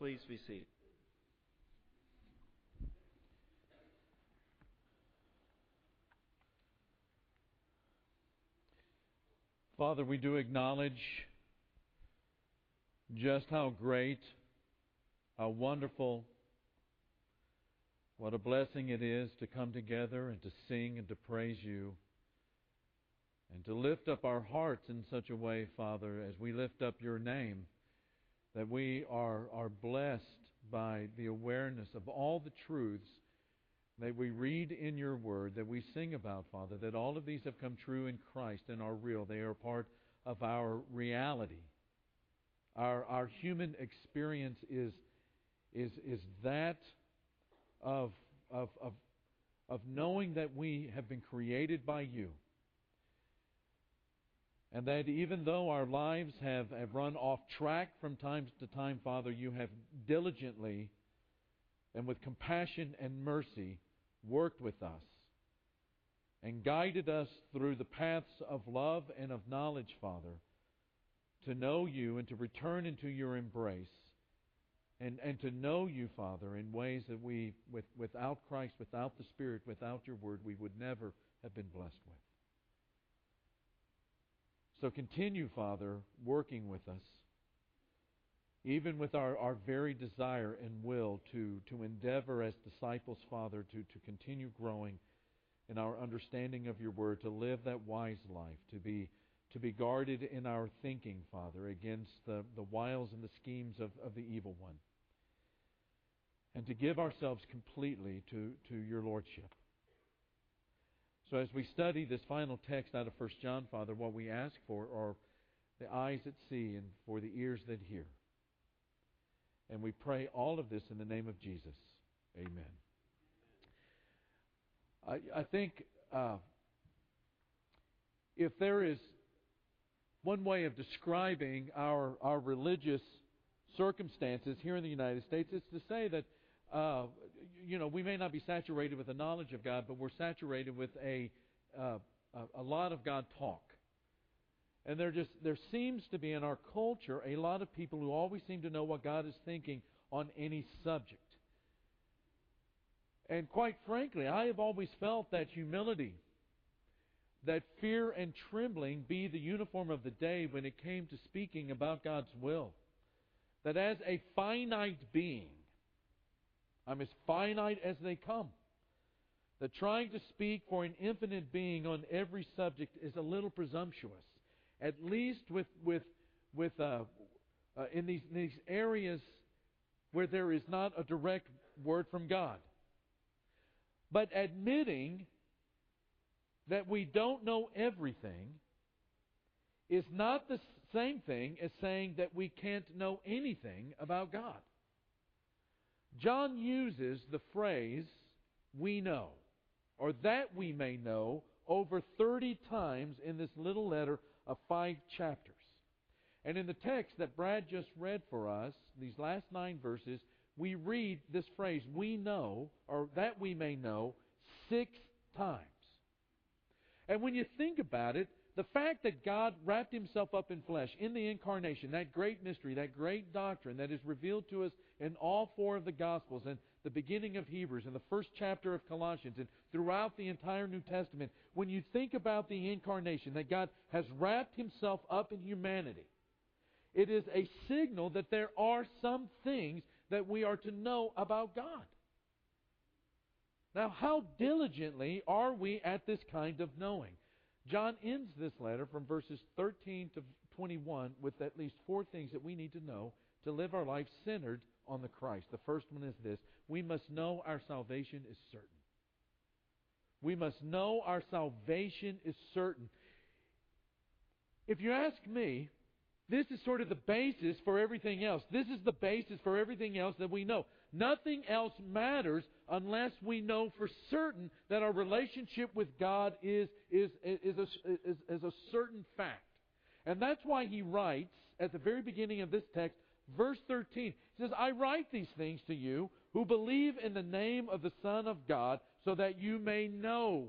Please be seated. Father, we do acknowledge just how great, how wonderful, what a blessing it is to come together and to sing and to praise you and to lift up our hearts in such a way, Father, as we lift up your name, that we are, are blessed by the awareness of all the truths that we read in your word, that we sing about, Father, that all of these have come true in Christ and are real. They are part of our reality. Our, our human experience is, is, is that of, of, of, of knowing that we have been created by you. And that even though our lives have, have run off track from time to time, Father, you have diligently and with compassion and mercy worked with us and guided us through the paths of love and of knowledge, Father, to know you and to return into your embrace and, and to know you, Father, in ways that we, with, without Christ, without the Spirit, without your word, we would never have been blessed with. So continue, Father, working with us even with our, our very desire and will to, to endeavor as disciples, Father, to, to continue growing in our understanding of your word, to live that wise life, to be, to be guarded in our thinking, Father, against the, the wiles and the schemes of, of the evil one, and to give ourselves completely to, to your Lordship. So as we study this final text out of 1 John, Father, what we ask for are the eyes that see and for the ears that hear. And we pray all of this in the name of Jesus. Amen. I, I think uh, if there is one way of describing our, our religious circumstances here in the United States, it's to say that uh, you know we may not be saturated with the knowledge of God, but we're saturated with a uh, a, lot of God talk. And there just there seems to be in our culture a lot of people who always seem to know what God is thinking on any subject. And quite frankly, I have always felt that humility, that fear and trembling be the uniform of the day when it came to speaking about God's will. That as a finite being, I'm as finite as they come. That trying to speak for an infinite being on every subject is a little presumptuous at least with with with uh, uh, in these these areas where there is not a direct word from God. But admitting that we don't know everything is not the same thing as saying that we can't know anything about God. John uses the phrase, we know, or that we may know, over 30 times in this little letter of five chapters. And in the text that Brad just read for us, these last nine verses, we read this phrase, we know, or that we may know, six times. And when you think about it, the fact that God wrapped himself up in flesh in the incarnation, that great mystery, that great doctrine that is revealed to us in all four of the Gospels and the beginning of Hebrews and the first chapter of Colossians and throughout the entire New Testament, when you think about the incarnation, that God has wrapped himself up in humanity, it is a signal that there are some things that we are to know about God. Now, how diligently are we at this kind of knowing? John ends this letter from verses 13 to 21 with at least four things that we need to know to live our life centered on the Christ. The first one is this we must know our salvation is certain. We must know our salvation is certain. If you ask me, this is sort of the basis for everything else. This is the basis for everything else that we know. Nothing else matters unless we know for certain that our relationship with God is, is, is, a, is, is a certain fact. And that's why he writes at the very beginning of this text, verse 13. He says, I write these things to you who believe in the name of the Son of God so that you may know.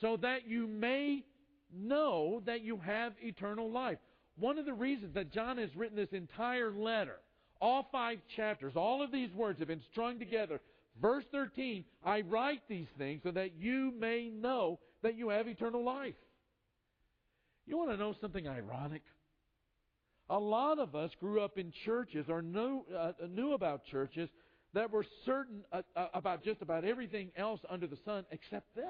So that you may know that you have eternal life. One of the reasons that John has written this entire letter All five chapters, all of these words have been strung together. Verse 13, I write these things so that you may know that you have eternal life. You want to know something ironic? A lot of us grew up in churches or knew, uh, knew about churches that were certain uh, uh, about just about everything else under the sun except this.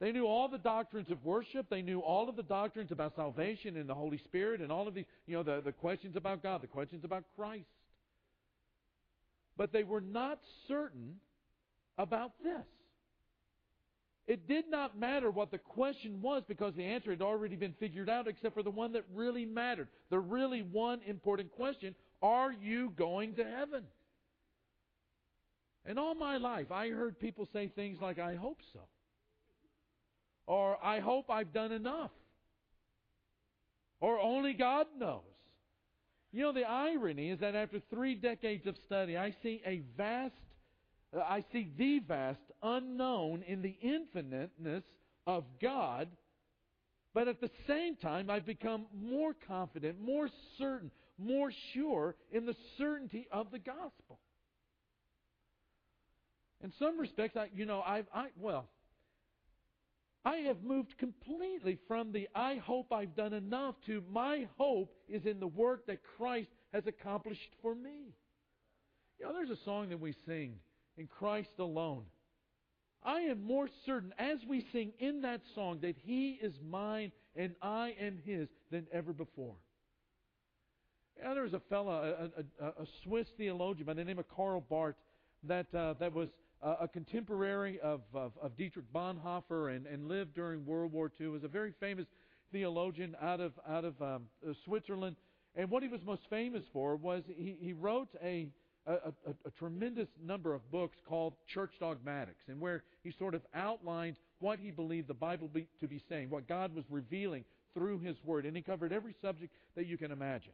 They knew all the doctrines of worship. They knew all of the doctrines about salvation and the Holy Spirit and all of the, you know, the, the questions about God, the questions about Christ. But they were not certain about this. It did not matter what the question was because the answer had already been figured out, except for the one that really mattered. The really one important question Are you going to heaven? And all my life, I heard people say things like, I hope so. Or, I hope I've done enough. Or, only God knows. You know, the irony is that after three decades of study, I see a vast Uh, I see the vast unknown in the infiniteness of God, but at the same time, I've become more confident, more certain, more sure in the certainty of the gospel. In some respects, I, you know, I've, I, well, I have moved completely from the I hope I've done enough to my hope is in the work that Christ has accomplished for me. You know, there's a song that we sing in Christ alone. I am more certain as we sing in that song that He is mine and I am His than ever before. Yeah, there was a fellow, a, a, a, Swiss theologian by the name of Karl Barth, that uh, that was a contemporary of, of, of Dietrich Bonhoeffer and, and, lived during World War II. Was a very famous theologian out of out of um, uh, Switzerland, and what he was most famous for was he, he wrote a a, a, a, tremendous number of books called Church Dogmatics, and where he sort of outlined what he believed the Bible be, to be saying, what God was revealing through His Word, and he covered every subject that you can imagine.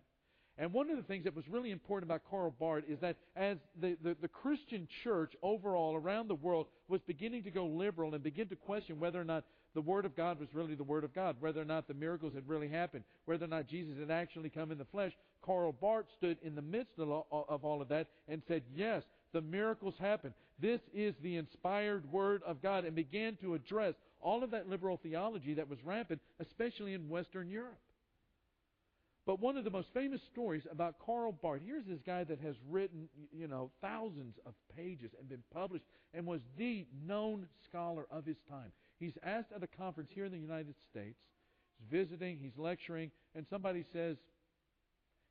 And one of the things that was really important about Karl Barth is that as the, the, the, Christian church overall around the world was beginning to go liberal and begin to question whether or not the Word of God was really the Word of God, whether or not the miracles had really happened, whether or not Jesus had actually come in the flesh, Karl Barth stood in the midst uh, of all of that and said, Yes, the miracles happened. This is the inspired Word of God, and began to address all of that liberal theology that was rampant, especially in Western Europe. But one of the most famous stories about Karl Barth, here's this guy that has written, you know, thousands of pages and been published and was the known scholar of his time. He's asked at a conference here in the United States, he's visiting, he's lecturing, and somebody says,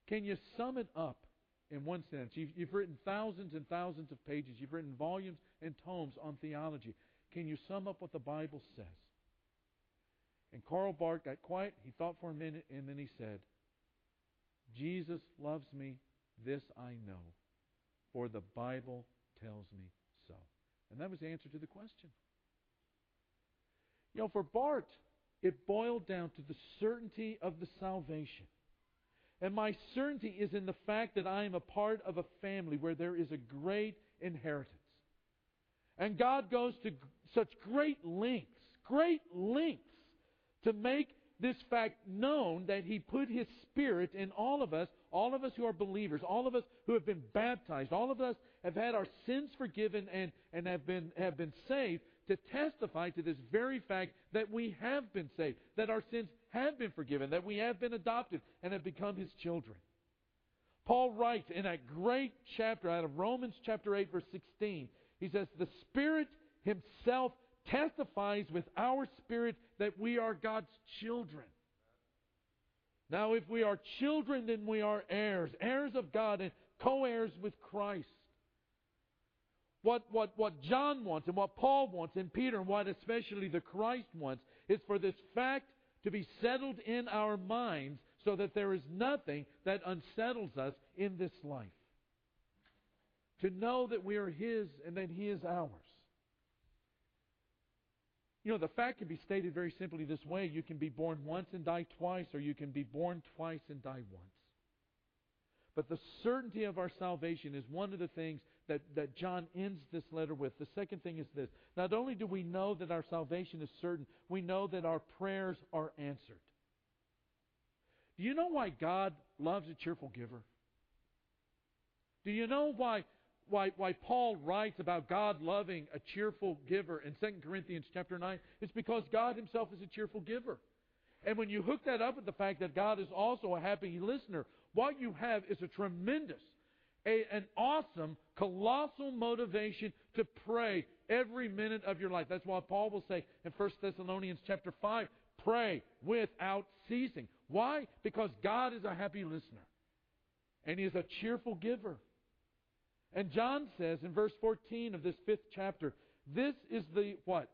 Can you sum it up in one sentence? You've, you've written thousands and thousands of pages, you've written volumes and tomes on theology. Can you sum up what the Bible says? And Karl Barth got quiet, he thought for a minute, and then he said, Jesus loves me, this I know, for the Bible tells me so. And that was the answer to the question. You know, for Barth, it boiled down to the certainty of the salvation. And my certainty is in the fact that I am a part of a family where there is a great inheritance. And God goes to such great lengths, great lengths, to make this fact known that He put His Spirit in all of us, all of us who are believers, all of us who have been baptized, all of us have had our sins forgiven and, and have, been, have been saved to testify to this very fact that we have been saved, that our sins have been forgiven, that we have been adopted and have become His children. Paul writes in that great chapter out of Romans chapter 8 verse 16, he says, The Spirit Himself testifies with our spirit that we are God's children. Now, if we are children, then we are heirs, heirs of God and co heirs with Christ. What, what, what John wants and what Paul wants and Peter and what especially the Christ wants is for this fact to be settled in our minds so that there is nothing that unsettles us in this life. To know that we are His and that He is ours. You know, the fact can be stated very simply this way you can be born once and die twice, or you can be born twice and die once. But the certainty of our salvation is one of the things that, that John ends this letter with. The second thing is this not only do we know that our salvation is certain, we know that our prayers are answered. Do you know why God loves a cheerful giver? Do you know why, why, why Paul writes about God loving a cheerful giver in 2 Corinthians chapter 9? It's because God himself is a cheerful giver. And when you hook that up with the fact that God is also a happy listener, what you have is a tremendous, a, an awesome, colossal motivation to pray every minute of your life. That's why Paul will say in 1 Thessalonians chapter 5, pray without ceasing. Why? Because God is a happy listener. And He is a cheerful giver. And John says in verse 14 of this fifth chapter, this is the what?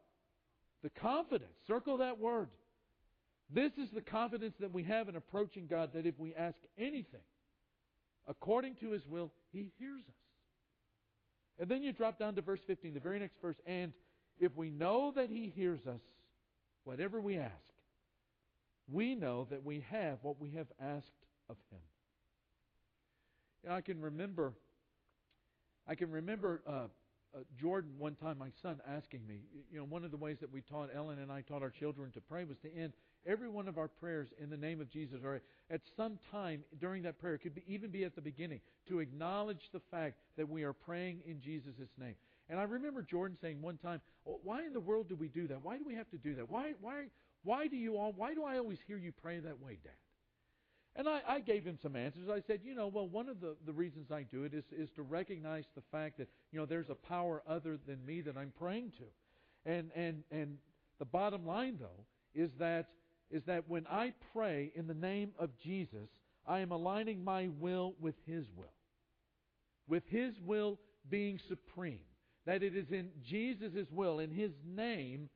The confidence. Circle that word. This is the confidence that we have in approaching God that if we ask anything according to His will, He hears us. And then you drop down to verse 15, the very next verse. And if we know that He hears us, whatever we ask, we know that we have what we have asked of Him. You know, I can remember, I can remember uh, uh, Jordan one time, my son, asking me. You know, one of the ways that we taught Ellen and I taught our children to pray was to end every one of our prayers in the name of Jesus, or at some time during that prayer, it could be, even be at the beginning, to acknowledge the fact that we are praying in Jesus' name. And I remember Jordan saying one time, "Why in the world do we do that? Why do we have to do that? Why, why, why do you all? Why do I always hear you pray that way, Dad?" And I, I gave him some answers. I said, you know, well, one of the, the reasons I do it is, is to recognize the fact that, you know, there's a power other than me that I'm praying to. And, and, and the bottom line, though, is that is that when I pray in the name of Jesus, I am aligning my will with His will. With His will being supreme. That it is in Jesus' will, in His name,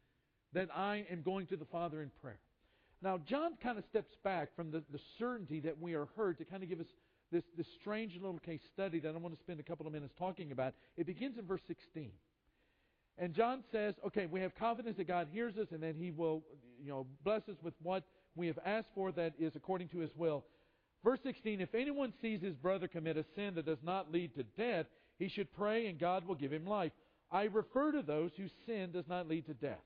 that I am going to the Father in prayer. Now, John kind of steps back from the, the certainty that we are heard to kind of give us this, this strange little case study that I want to spend a couple of minutes talking about. It begins in verse 16. And John says, okay, we have confidence that God hears us and that He will, you know, bless us with what we have asked for that is according to His will. Verse 16, if anyone sees his brother commit a sin that does not lead to death, he should pray and God will give him life. I refer to those whose sin does not lead to death.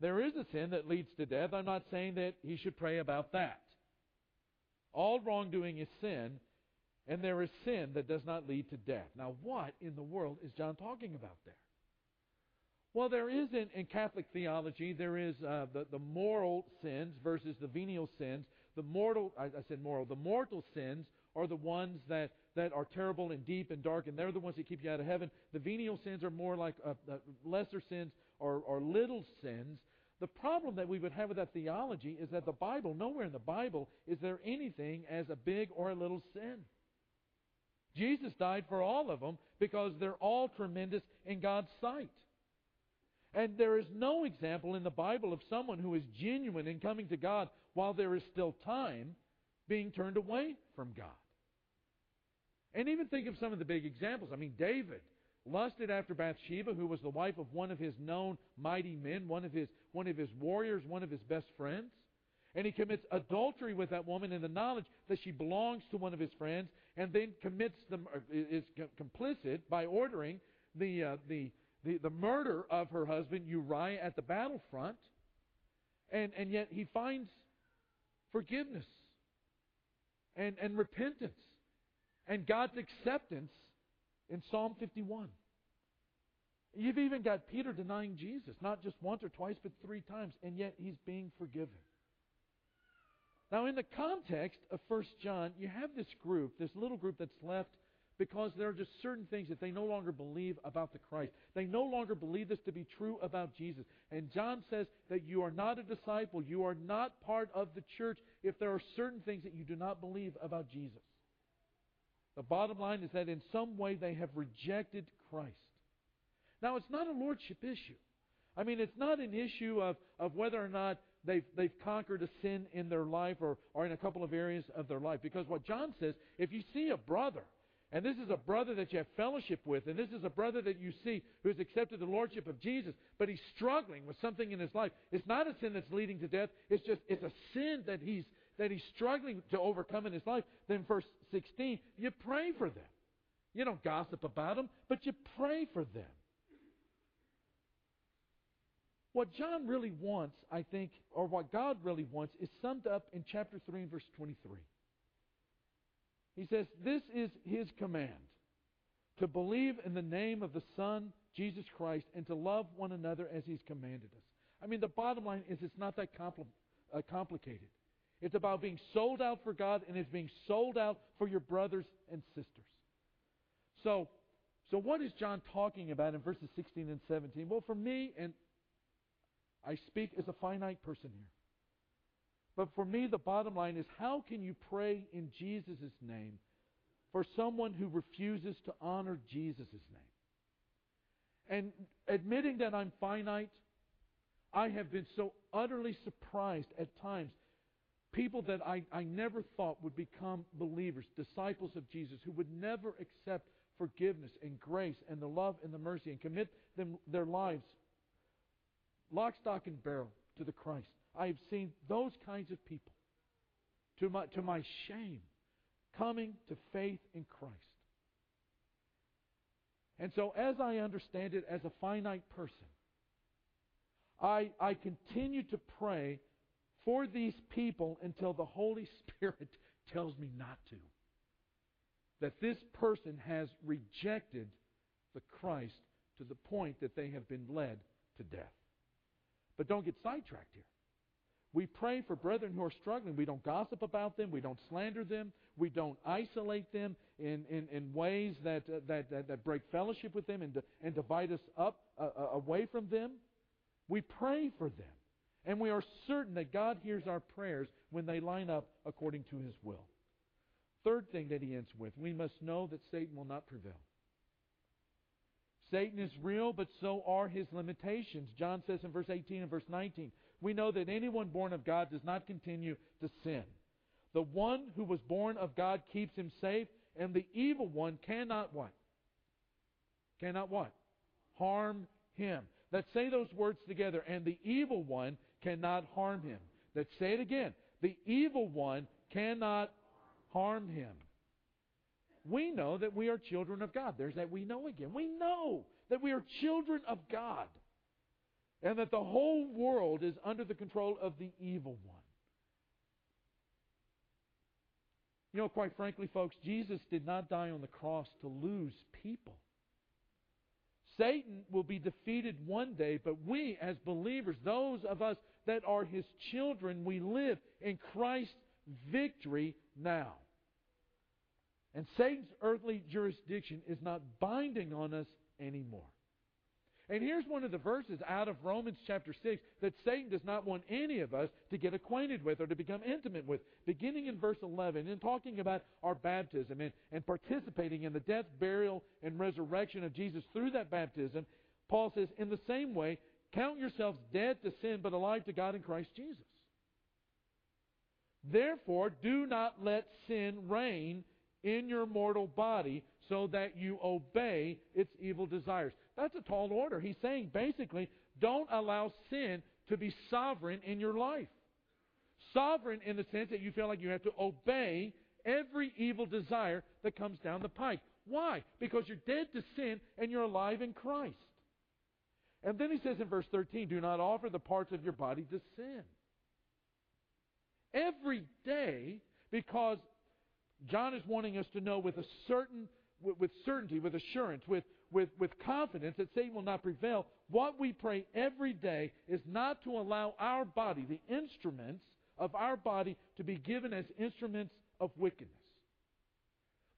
There is a sin that leads to death. I'm not saying that he should pray about that. All wrongdoing is sin, and there is sin that does not lead to death. Now, what in the world is John talking about there? Well, there is in, in Catholic theology, there is uh, the, the moral sins versus the venial sins. The mortal, I, I said moral, the mortal sins are the ones that, that are terrible and deep and dark, and they're the ones that keep you out of heaven. The venial sins are more like uh, uh, lesser sins or, or little sins. The problem that we would have with that theology is that the Bible, nowhere in the Bible is there anything as a big or a little sin. Jesus died for all of them because they're all tremendous in God's sight. And there is no example in the Bible of someone who is genuine in coming to God while there is still time being turned away from God. And even think of some of the big examples. I mean, David lusted after Bathsheba, who was the wife of one of his known mighty men, one of his, one of his warriors, one of his best friends. And he commits adultery with that woman in the knowledge that she belongs to one of his friends, and then commits the, is complicit by ordering the, uh, the the, the murder of her husband Uriah at the battlefront, and, and yet he finds forgiveness and, and repentance and God's acceptance in Psalm 51. You've even got Peter denying Jesus, not just once or twice, but three times, and yet he's being forgiven. Now, in the context of 1 John, you have this group, this little group that's left because there are just certain things that they no longer believe about the Christ. They no longer believe this to be true about Jesus. And John says that you are not a disciple, you are not part of the church if there are certain things that you do not believe about Jesus. The bottom line is that in some way they have rejected Christ. Now, it's not a lordship issue. I mean, it's not an issue of, of whether or not they've, they've conquered a sin in their life or, or in a couple of areas of their life. Because what John says, if you see a brother and this is a brother that you have fellowship with, and this is a brother that you see who's accepted the lordship of Jesus, but he's struggling with something in his life. It's not a sin that's leading to death. It's just it's a sin that he's that he's struggling to overcome in his life. Then verse 16, you pray for them. You don't gossip about them, but you pray for them. What John really wants, I think, or what God really wants, is summed up in chapter 3 and verse 23. He says, This is his command. to believe in the name of the Son, Jesus Christ, and to love one another as He's commanded us. I mean, the bottom line is it's not that compl- uh, complicated. It's about being sold out for God and it's being sold out for your brothers and sisters. So, so what is John talking about in verses 16 and 17? Well, for me, and I speak as a finite person here, but for me, the bottom line is how can you pray in Jesus' name for someone who refuses to honor Jesus' name? And admitting that I'm finite, I have been so utterly surprised at times. People that I, I never thought would become believers, disciples of Jesus, who would never accept forgiveness and grace and the love and the mercy and commit them, their lives lock, stock, and barrel to the Christ. I have seen those kinds of people, to my, to my shame, coming to faith in Christ. And so, as I understand it as a finite person, I, I continue to pray for these people until the Holy Spirit tells me not to. That this person has rejected the Christ to the point that they have been led to death. But don't get sidetracked here. We pray for brethren who are struggling. We don't gossip about them. We don't slander them. We don't isolate them in, in, in ways that, uh, that, that, that, break fellowship with them and, and divide us up uh, uh, away from them. We pray for them. And we are certain that God hears our prayers when they line up according to His will. Third thing that he ends with we must know that Satan will not prevail. Satan is real, but so are his limitations. John says in verse 18 and verse 19, we know that anyone born of God does not continue to sin. The one who was born of God keeps him safe, and the evil one cannot what? Cannot what? Harm him. Let's say those words together. And the evil one cannot harm him. Let's say it again. The evil one cannot harm him. We know that we are children of God. There's that we know again. We know that we are children of God. And that the whole world is under the control of the evil one. You know, quite frankly, folks, Jesus did not die on the cross to lose people. Satan will be defeated one day, but we as believers, those of us that are his children, we live in Christ's victory now. And Satan's earthly jurisdiction is not binding on us anymore. And here's one of the verses out of Romans chapter 6 that Satan does not want any of us to get acquainted with or to become intimate with. Beginning in verse 11 and talking about our baptism and, and participating in the death, burial, and resurrection of Jesus through that baptism, Paul says, In the same way, count yourselves dead to sin but alive to God in Christ Jesus. Therefore, do not let sin reign in your mortal body so that you obey its evil desires. That's a tall order. He's saying basically, don't allow sin to be sovereign in your life. Sovereign in the sense that you feel like you have to obey every evil desire that comes down the pike. Why? Because you're dead to sin and you're alive in Christ. And then he says in verse 13, do not offer the parts of your body to sin. Every day, because John is wanting us to know with a certain with certainty, with assurance, with, with, with confidence that Satan will not prevail. What we pray every day is not to allow our body, the instruments of our body, to be given as instruments of wickedness.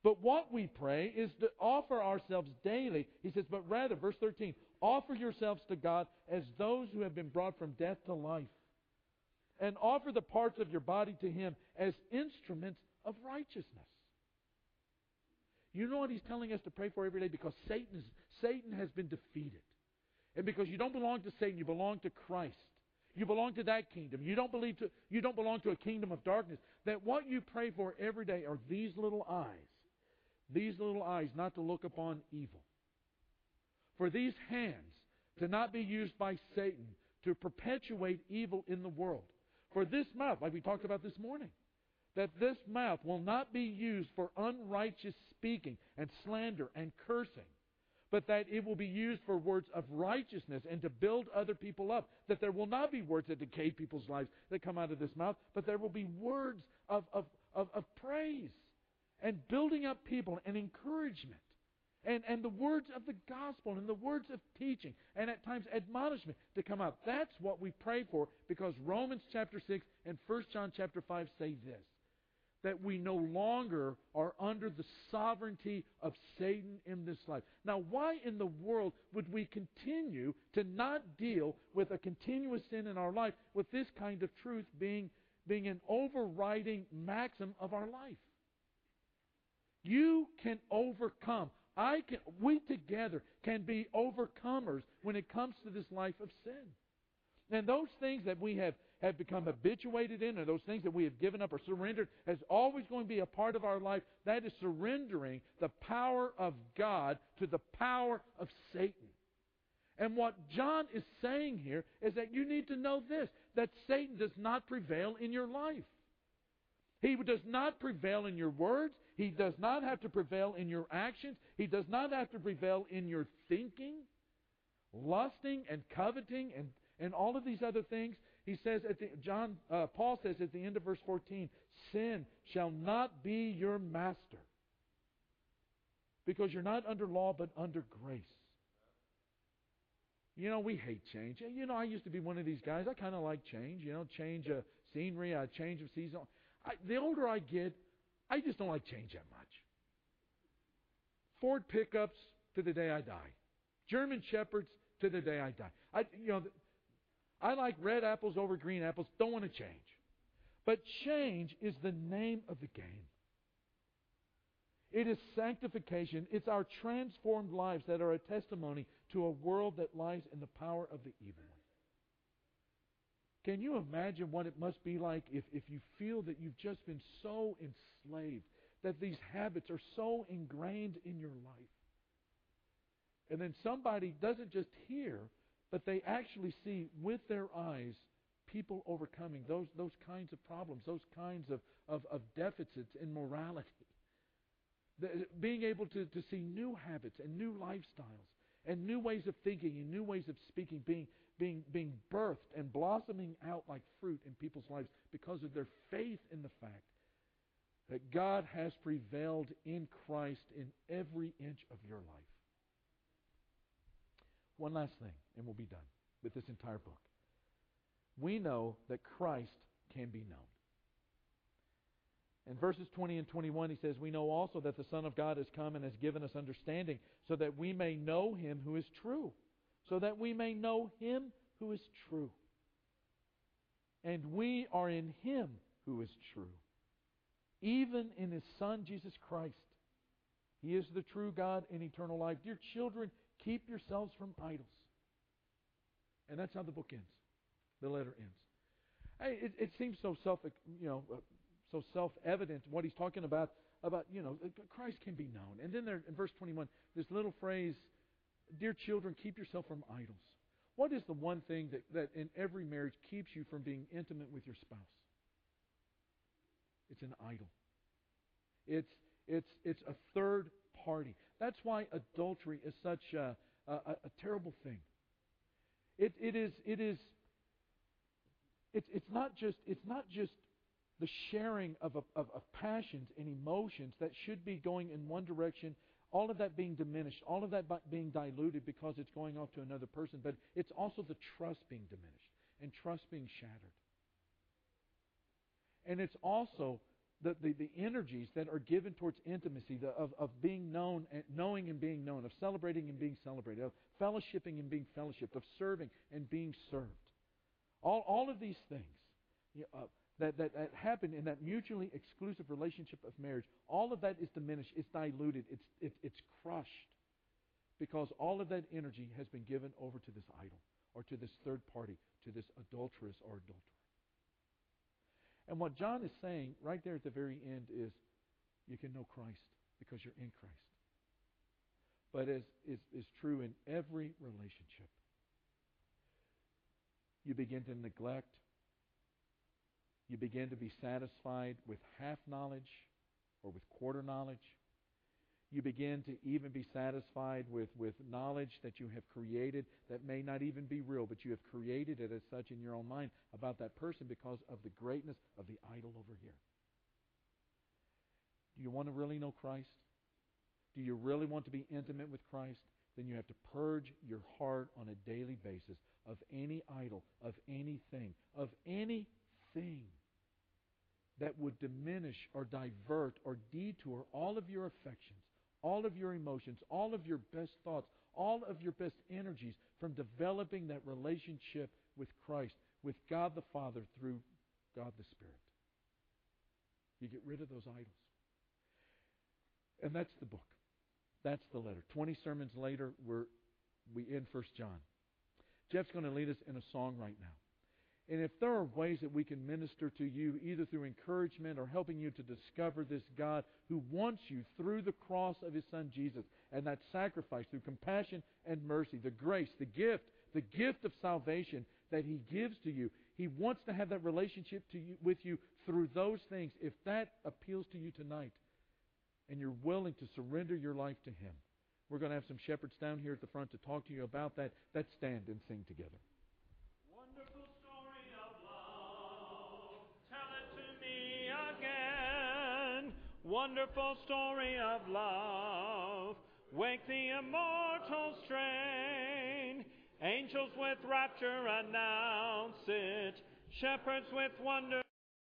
But what we pray is to offer ourselves daily. He says, but rather, verse 13, offer yourselves to God as those who have been brought from death to life. And offer the parts of your body to Him as instruments of righteousness. You know what he's telling us to pray for every day? Because Satan, is, Satan has been defeated. And because you don't belong to Satan, you belong to Christ. You belong to that kingdom. You don't believe to you don't belong to a kingdom of darkness. That what you pray for every day are these little eyes. These little eyes not to look upon evil. For these hands to not be used by Satan to perpetuate evil in the world. For this mouth, like we talked about this morning, that this mouth will not be used for unrighteous speaking and slander and cursing, but that it will be used for words of righteousness and to build other people up. That there will not be words that decay people's lives that come out of this mouth, but there will be words of, of, of, of praise and building up people and encouragement. And, and the words of the gospel and the words of teaching and at times admonishment to come out. That's what we pray for because Romans chapter 6 and 1 John chapter 5 say this that we no longer are under the sovereignty of Satan in this life. Now, why in the world would we continue to not deal with a continuous sin in our life with this kind of truth being, being an overriding maxim of our life? You can overcome. I can, we together can be overcomers when it comes to this life of sin. And those things that we have, have become habituated in, and those things that we have given up or surrendered, is always going to be a part of our life. That is surrendering the power of God to the power of Satan. And what John is saying here is that you need to know this that Satan does not prevail in your life. He does not prevail in your words. He does not have to prevail in your actions. He does not have to prevail in your thinking, lusting and coveting and, and all of these other things. He says at the, John uh, Paul says at the end of verse 14, sin shall not be your master. Because you're not under law but under grace. You know, we hate change. You know, I used to be one of these guys. I kind of like change. You know, change of scenery, a change of season. I, the older I get, I just don't like change that much. Ford pickups to the day I die. German shepherds to the day I die. I, you know, I like red apples over green apples. Don't want to change. But change is the name of the game. It is sanctification. It's our transformed lives that are a testimony to a world that lies in the power of the evil one. Can you imagine what it must be like if, if you feel that you've just been so enslaved, that these habits are so ingrained in your life? And then somebody doesn't just hear, but they actually see with their eyes people overcoming those, those kinds of problems, those kinds of, of, of deficits in morality. The, being able to, to see new habits and new lifestyles and new ways of thinking and new ways of speaking being, being, being birthed and blossoming out like fruit in people's lives because of their faith in the fact that God has prevailed in Christ in every inch of your life. One last thing, and we'll be done with this entire book. We know that Christ can be known. In verses 20 and 21, he says, We know also that the Son of God has come and has given us understanding, so that we may know him who is true so that we may know him who is true. And we are in him who is true, even in his Son, Jesus Christ. He is the true God in eternal life. Dear children, keep yourselves from idols. And that's how the book ends. The letter ends. Hey, it, it seems so self, you know, so self-evident what he's talking about. About you know, Christ can be known. And then there in verse 21, this little phrase dear children, keep yourself from idols. What is the one thing that, that in every marriage keeps you from being intimate with your spouse? It's an idol. It's, it's, it's a third party. That's why adultery is such a, a, a terrible thing. It, it is, it is it's, it's, not just, it's not just the sharing of, of, of passions and emotions that should be going in one direction all of that being diminished, all of that being diluted because it's going off to another person, but it's also the trust being diminished and trust being shattered. And it's also the, the, the energies that are given towards intimacy, the, of, of being known, and knowing and being known, of celebrating and being celebrated, of fellowshipping and being fellowshipped, of serving and being served. All, all of these things. You know, uh, that, that, that happen in that mutually exclusive relationship of marriage, all of that is diminished, it's diluted, it's, it, it's crushed. Because all of that energy has been given over to this idol or to this third party, to this adulteress or adulterer. And what John is saying right there at the very end is you can know Christ because you're in Christ. But as is, is true in every relationship, you begin to neglect you begin to be satisfied with half knowledge or with quarter knowledge. You begin to even be satisfied with, with knowledge that you have created that may not even be real, but you have created it as such in your own mind about that person because of the greatness of the idol over here. Do you want to really know Christ? Do you really want to be intimate with Christ? Then you have to purge your heart on a daily basis of any idol, of anything, of anything that would diminish or divert or detour all of your affections, all of your emotions, all of your best thoughts, all of your best energies from developing that relationship with Christ, with God the Father through God the Spirit. You get rid of those idols. And that's the book. That's the letter. 20 sermons later, we're, we end First John. Jeff's going to lead us in a song right now. And if there are ways that we can minister to you, either through encouragement or helping you to discover this God who wants you through the cross of His Son Jesus and that sacrifice, through compassion and mercy, the grace, the gift, the gift of salvation that He gives to you, He wants to have that relationship you, with you through those things. If that appeals to you tonight and you're willing to surrender your life to Him, we're going to have some shepherds down here at the front to talk to you about that. Let's stand and sing together. Wonderful story of love. Wake the immortal strain. Angels with rapture announce it. Shepherds with wonder